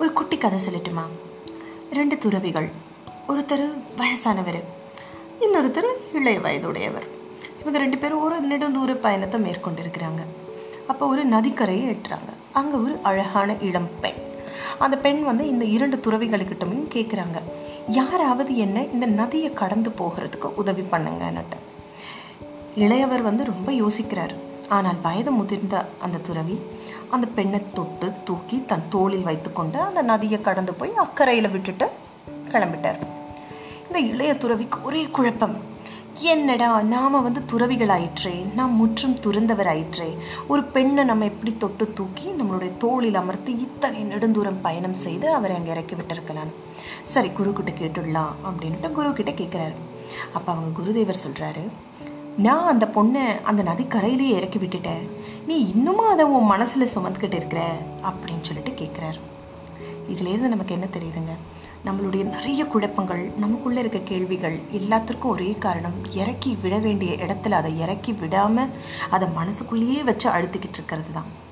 ஒரு குட்டி கதை சொல்லட்டுமா? ரெண்டு துறவிகள். ஒருத்தர் வயசானவர் இன்னொருத்தர் இளைய வயதுடையவர். இவங்க ரெண்டு பேரும் ஒரு நெடுந்தூர பயணத்தை மேற்கொண்டிருக்கிறாங்க. அப்போ ஒரு நதிக்கரையை எட்டுறாங்க அங்கே ஒரு அழகான இளம் பெண். அந்த பெண் வந்து இந்த இரண்டு துறவிகளுக்கிட்டமும் கேட்குறாங்க யாராவது என்ன இந்த நதியை கடந்து போகிறதுக்கு உதவி பண்ணுங்கன்னுட்டு. இளையவர் வந்து ரொம்ப யோசிக்கிறார். ஆனால் வயது முதிர்ந்த அந்த துறவி அந்த பெண்ணை தொட்டு தூக்கி தன் தோளில் வைத்துக்கொண்டு அந்த நதியை கடந்து போய் அக்கறையில் விட்டுட்டு கிளம்பிட்டார். இந்த இளைய துறவிக்கு ஒரே குழப்பம். என்னடா நாம வந்து துறவிகள் ஆயிற்றே நாம் முற்றும் துறந்தவர் ஆயிற்றே ஒரு பெண்ணை நம்ம எப்படி தொட்டு தூக்கி நம்மளுடைய தோளில் அமர்த்தி இத்தனை நெடுந்தூரம் பயணம் செய்து அவரை அங்கே இறக்கி விட்டிருக்கலாம். சரி குரு கிட்ட கேட்டுடலாம் அப்படின்ட்டு குரு கிட்ட கேட்குறாரு அப்போ அவங்க குருதேவர் சொல்கிறாரு நான் அந்த பொண்ணை அந்த நதிக்கரையிலேயே இறக்கி விட்டுட்டேன். நீ இன்னுமா அதை உன் மனசில் சுமந்துக்கிட்டு இருக்கிற? அப்படின்னு சொல்லிட்டு கேட்குறாரு இதுலேருந்து நமக்கு என்ன தெரியுதுங்க? நம்மளுடைய நிறைய குழப்பங்கள் நமக்குள்ளே இருக்க கேள்விகள் எல்லாத்திற்கும் ஒரே காரணம் இறக்கி விட வேண்டிய இடத்துல அதை இறக்கி விடாமல் அதை மனசுக்குள்ளேயே வச்சு அழுத்திக்கிட்டு இருக்கிறது தான்.